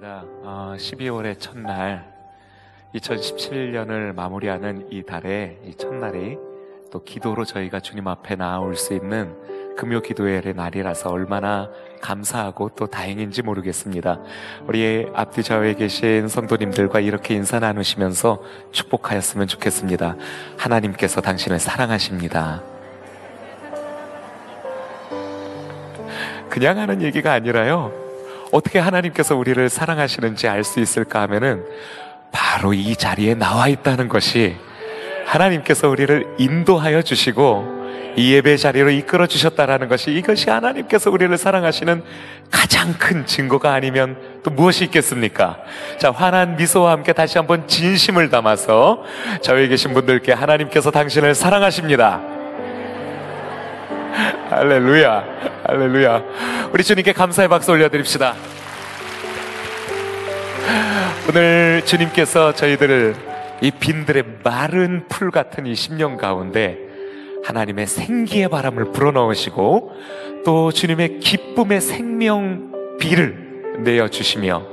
반갑습니다. 어, 12월의 첫날, 2017년을 마무리하는 이 달에, 이 첫날이 또 기도로 저희가 주님 앞에 나올 수 있는 금요 기도의 날이라서 얼마나 감사하고 또 다행인지 모르겠습니다. 우리 앞뒤 좌우에 계신 성도님들과 이렇게 인사 나누시면서 축복하였으면 좋겠습니다. 하나님께서 당신을 사랑하십니다. 그냥 하는 얘기가 아니라요. 어떻게 하나님께서 우리를 사랑하시는지 알 수 있을까 하면은 바로 이 자리에 나와 있다는 것이 하나님께서 우리를 인도하여 주시고 이 예배 자리로 이끌어 주셨다라는 것이 이것이 하나님께서 우리를 사랑하시는 가장 큰 증거가 아니면 또 무엇이 있겠습니까? 자, 환한 미소와 함께 다시 한번 진심을 담아서 저에 계신 분들께 하나님께서 당신을 사랑하십니다. 할렐루야. 할렐루야. 우리 주님께 감사의 박수 올려드립시다. 오늘 주님께서 저희들을 이 빈들의 마른 풀 같은 이 10년 가운데 하나님의 생기의 바람을 불어넣으시고 또 주님의 기쁨의 생명 비를 내어주시며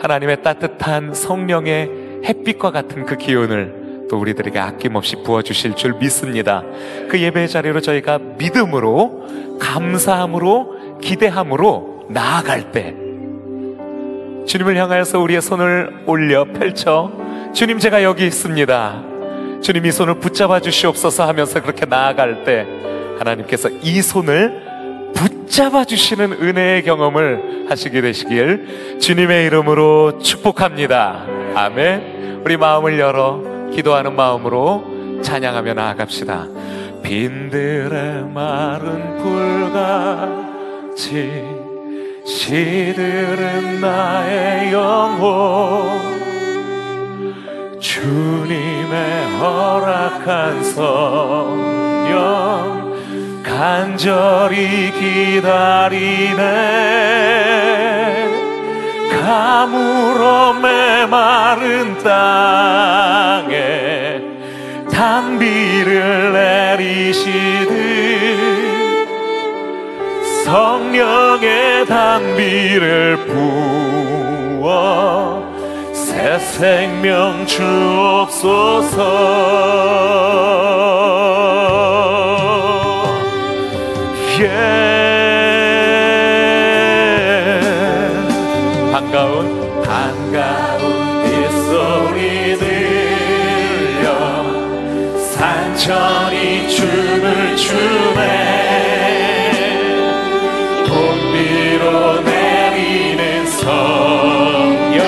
하나님의 따뜻한 성령의 햇빛과 같은 그 기운을 또 우리들에게 아낌없이 부어주실 줄 믿습니다. 그 예배 자리로 저희가 믿음으로, 감사함으로, 기대함으로 나아갈 때, 주님을 향하여서 우리의 손을 올려 펼쳐, 주님 제가 여기 있습니다. 주님 이 손을 붙잡아 주시옵소서 하면서 그렇게 나아갈 때, 하나님께서 이 손을 붙잡아 주시는 은혜의 경험을 하시게 되시길 주님의 이름으로 축복합니다. 아멘. 우리 마음을 열어 기도하는 마음으로 찬양하며 나아갑시다. 빈들의 마른 풀같이 시들은 나의 영혼 주님의 허락한 성령 간절히 기다리네 가물어 메마른 땅에 단비를 내리시듯 성령의 단비를 부어 새 생명 주옵소서 yeah. 반가운 반가운 빗소리 들려. 산천이 춤을 추네. 봄비로 내리는 성령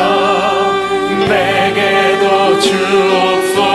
내게도 주옵소서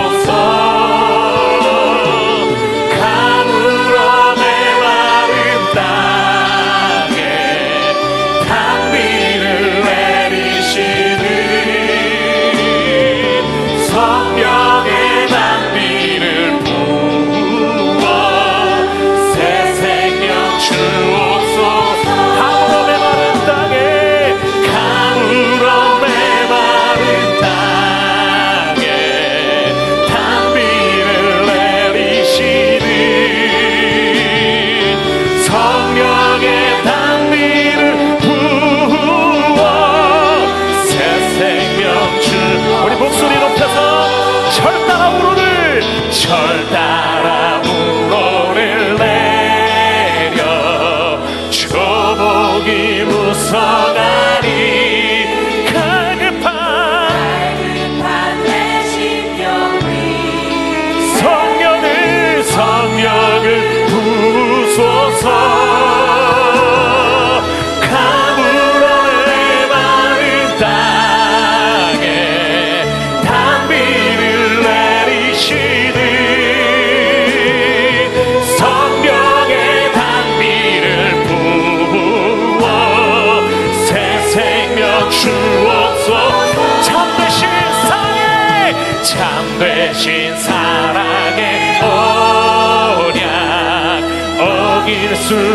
어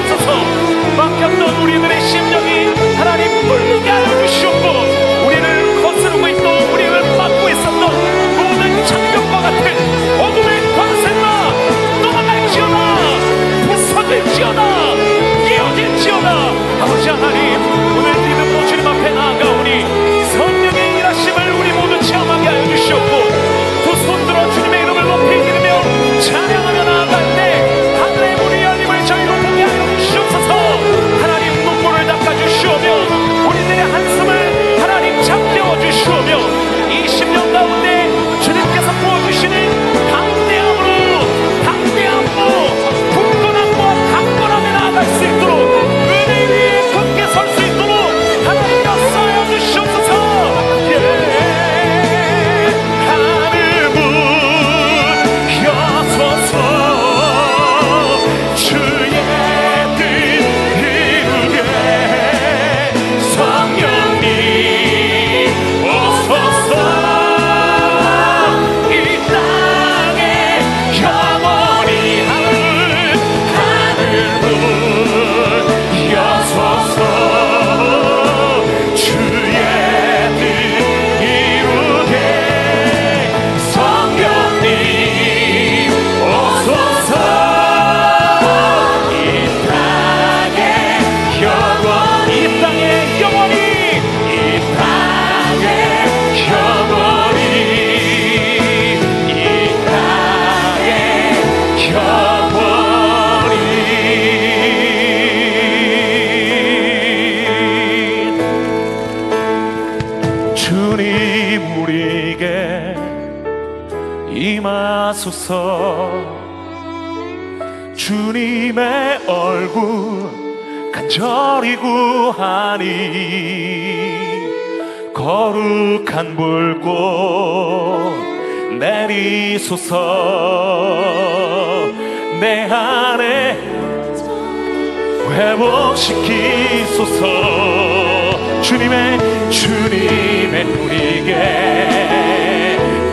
주시옵소서. 막혔던 우리들의 심령이 하나님 물리게 하여 주시옵고 우리를 거스르고 있던 우리를 막고 있었던 모든 장벽과 같은 어둠의 광생아 넘어갈지어다 부서질지어다 깨어질지어다. 아버지 하나님 하소서 주님의 얼굴 간절히 구하니 거룩한 불꽃 내리소서 내 안에 회복시키소서 주님의 주님의 우리에게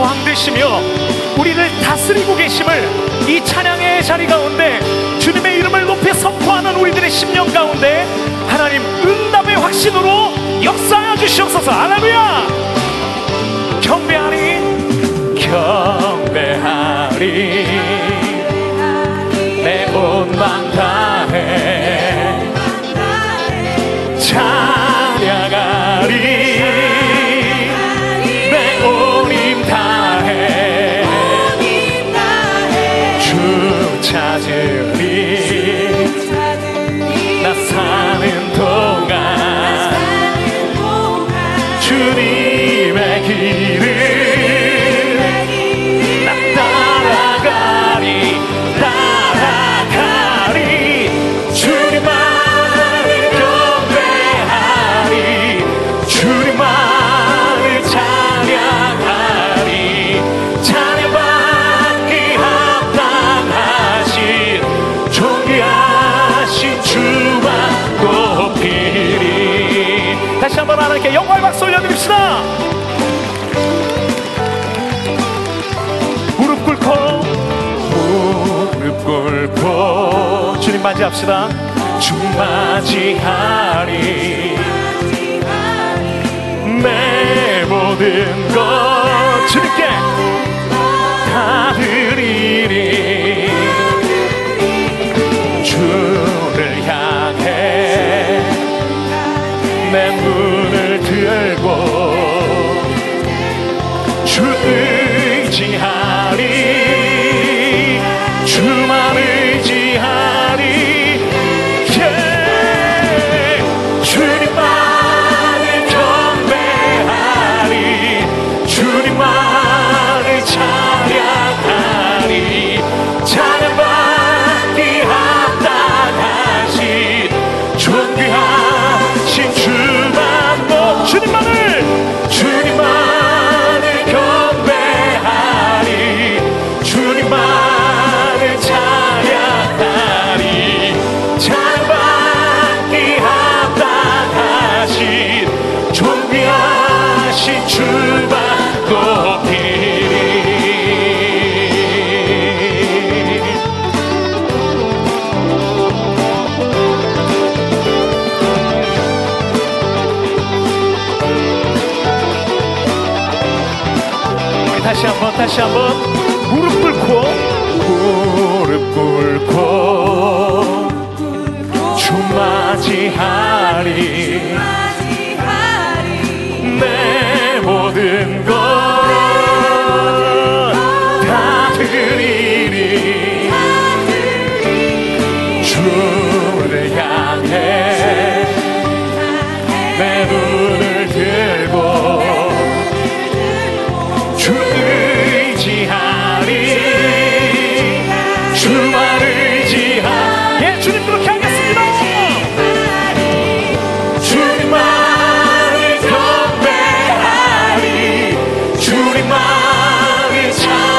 왕 되시며 우리를 다스리고 계심을 이 찬양의 자리 가운데 주님의 이름을 높이 선포하는 우리들의 심령 가운데 하나님 응답의 확신으로 역사하여 주시옵소서. 할렐루야! 경배하리 경배하리 한번 하나님께 영광의 박수 올려드립시다. 무릎 꿇고 무릎 꿇고. 주님 맞이합시다. 주 맞이하리. 내 모든 것 주님께. to 다시 한번 무릎 꿇고. 무릎 꿇고 주 맞이하리. 내 모든 것다 드리리. 주 희망의 창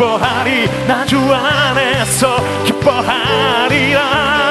기뻐하리. 나 주 안에서 기뻐하리라.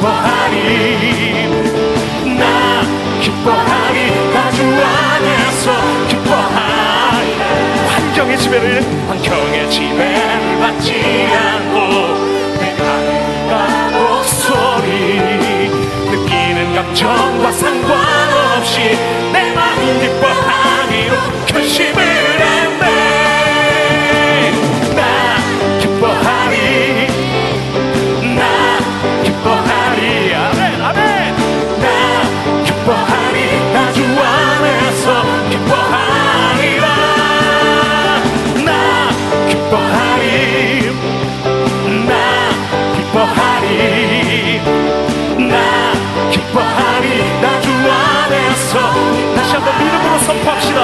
기뻐하리. 나 기뻐하리. 나주 안에서 기뻐하리 환경의 지배를 환경의 지배를 받지 않고 내가 목소리 느끼는 감정과 상관없이 내 마음 기뻐하리로 결심을 선포합시다.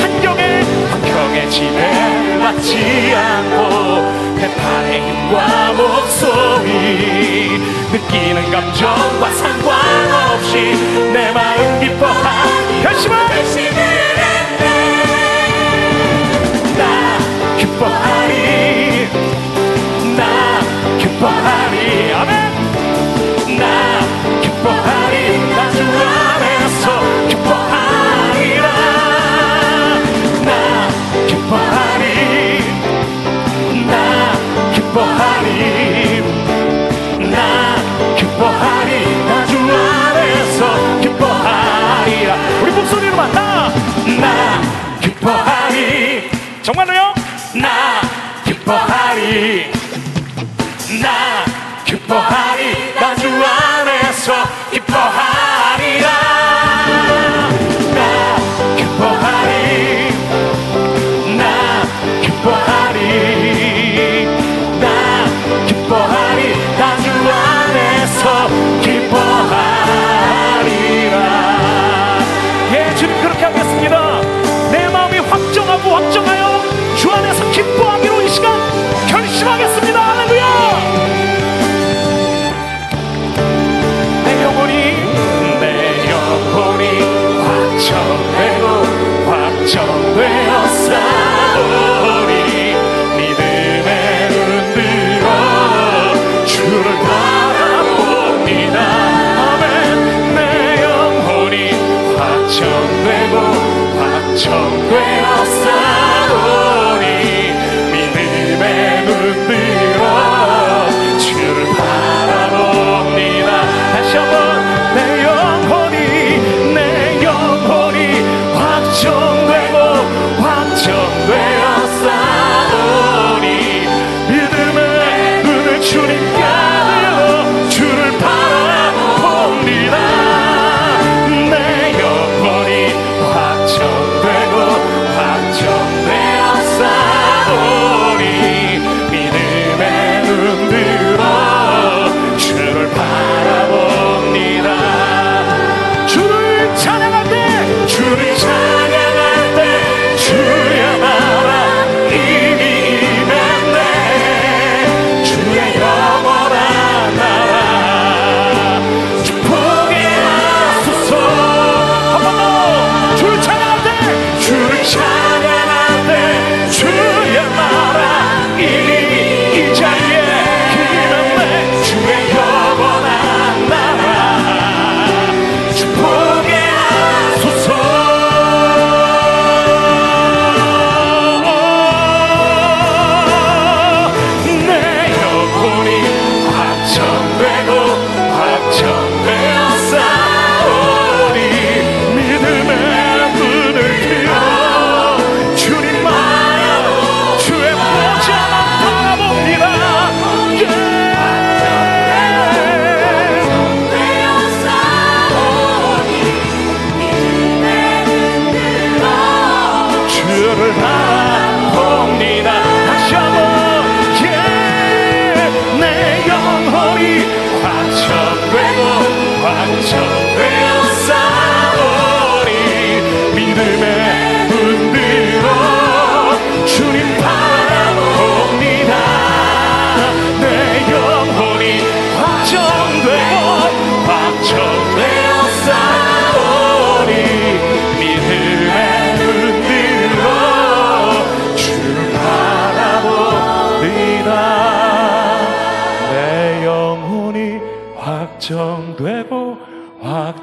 환경에 환경의 지배 맞지 않고 대파의 힘과 목소리 느끼는 감정과 상관없이 내 마음 기뻐한 결심을 결심을 했네. 나 기뻐하리.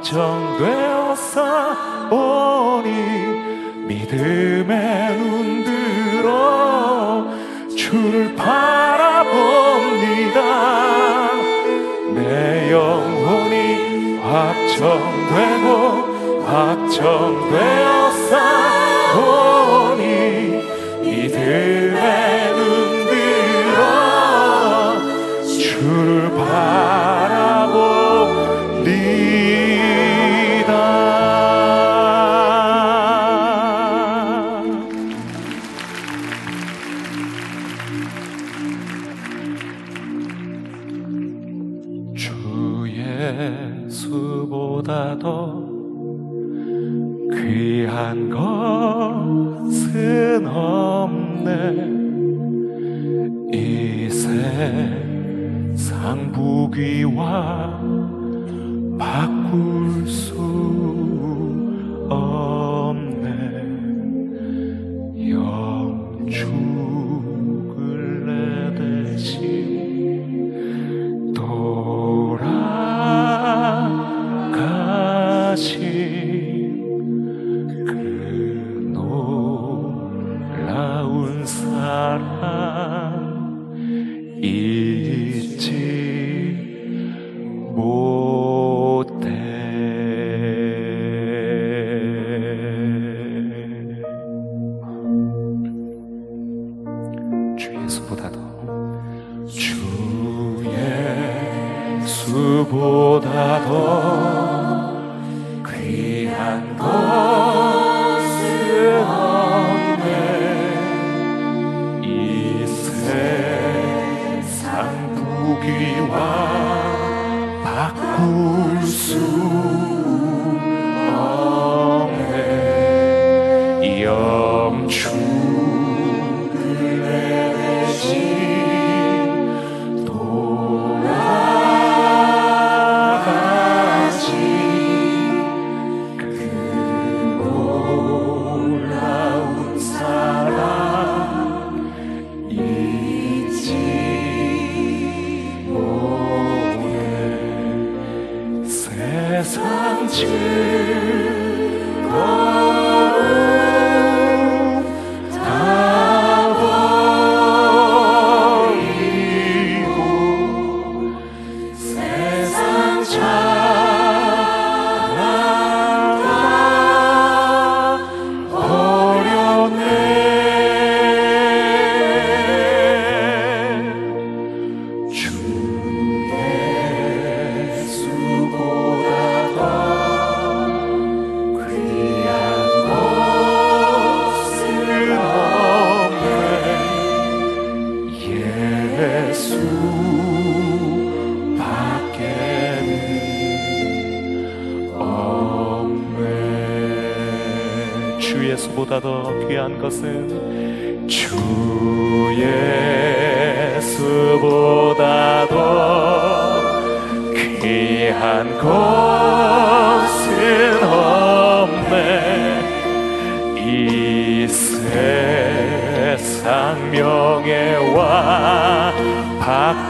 정되었사 오니 믿음의 눈들어 주를 바라봅니다. 내 영혼이 확정되고 확정되었사 오니 믿음의 눈들어 주를 바라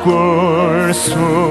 바꿀 수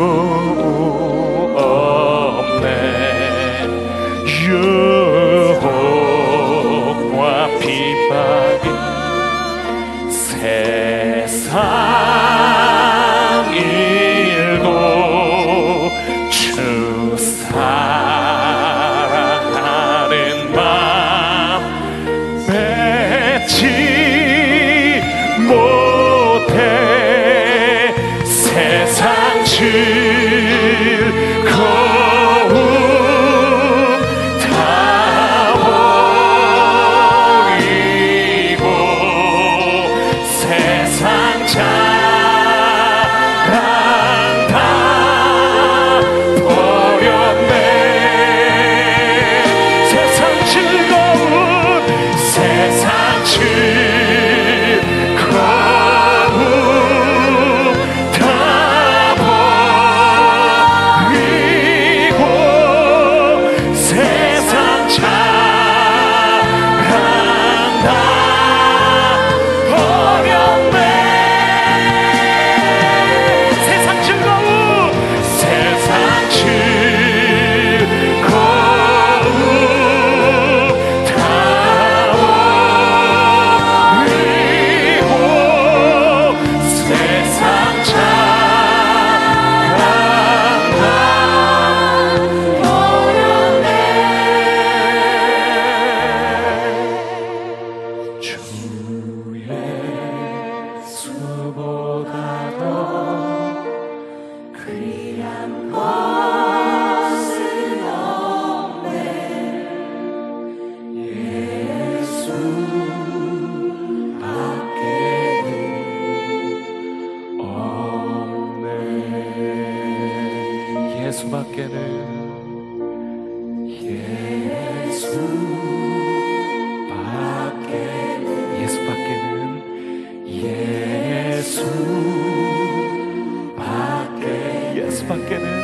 함께는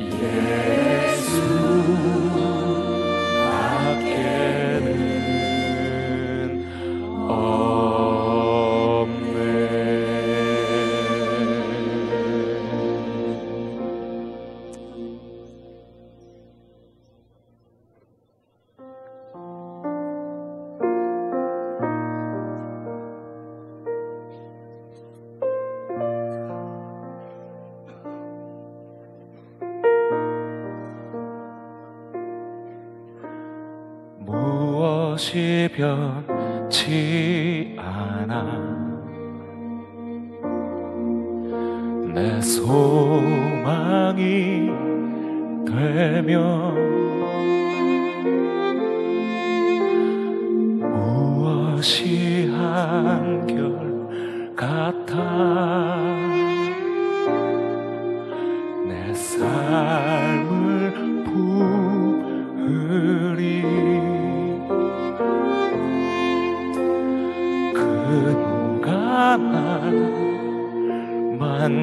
예.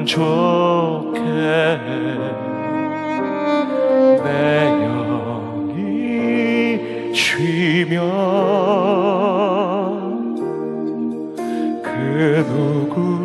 좋게 내 영이 쉬면 그 누구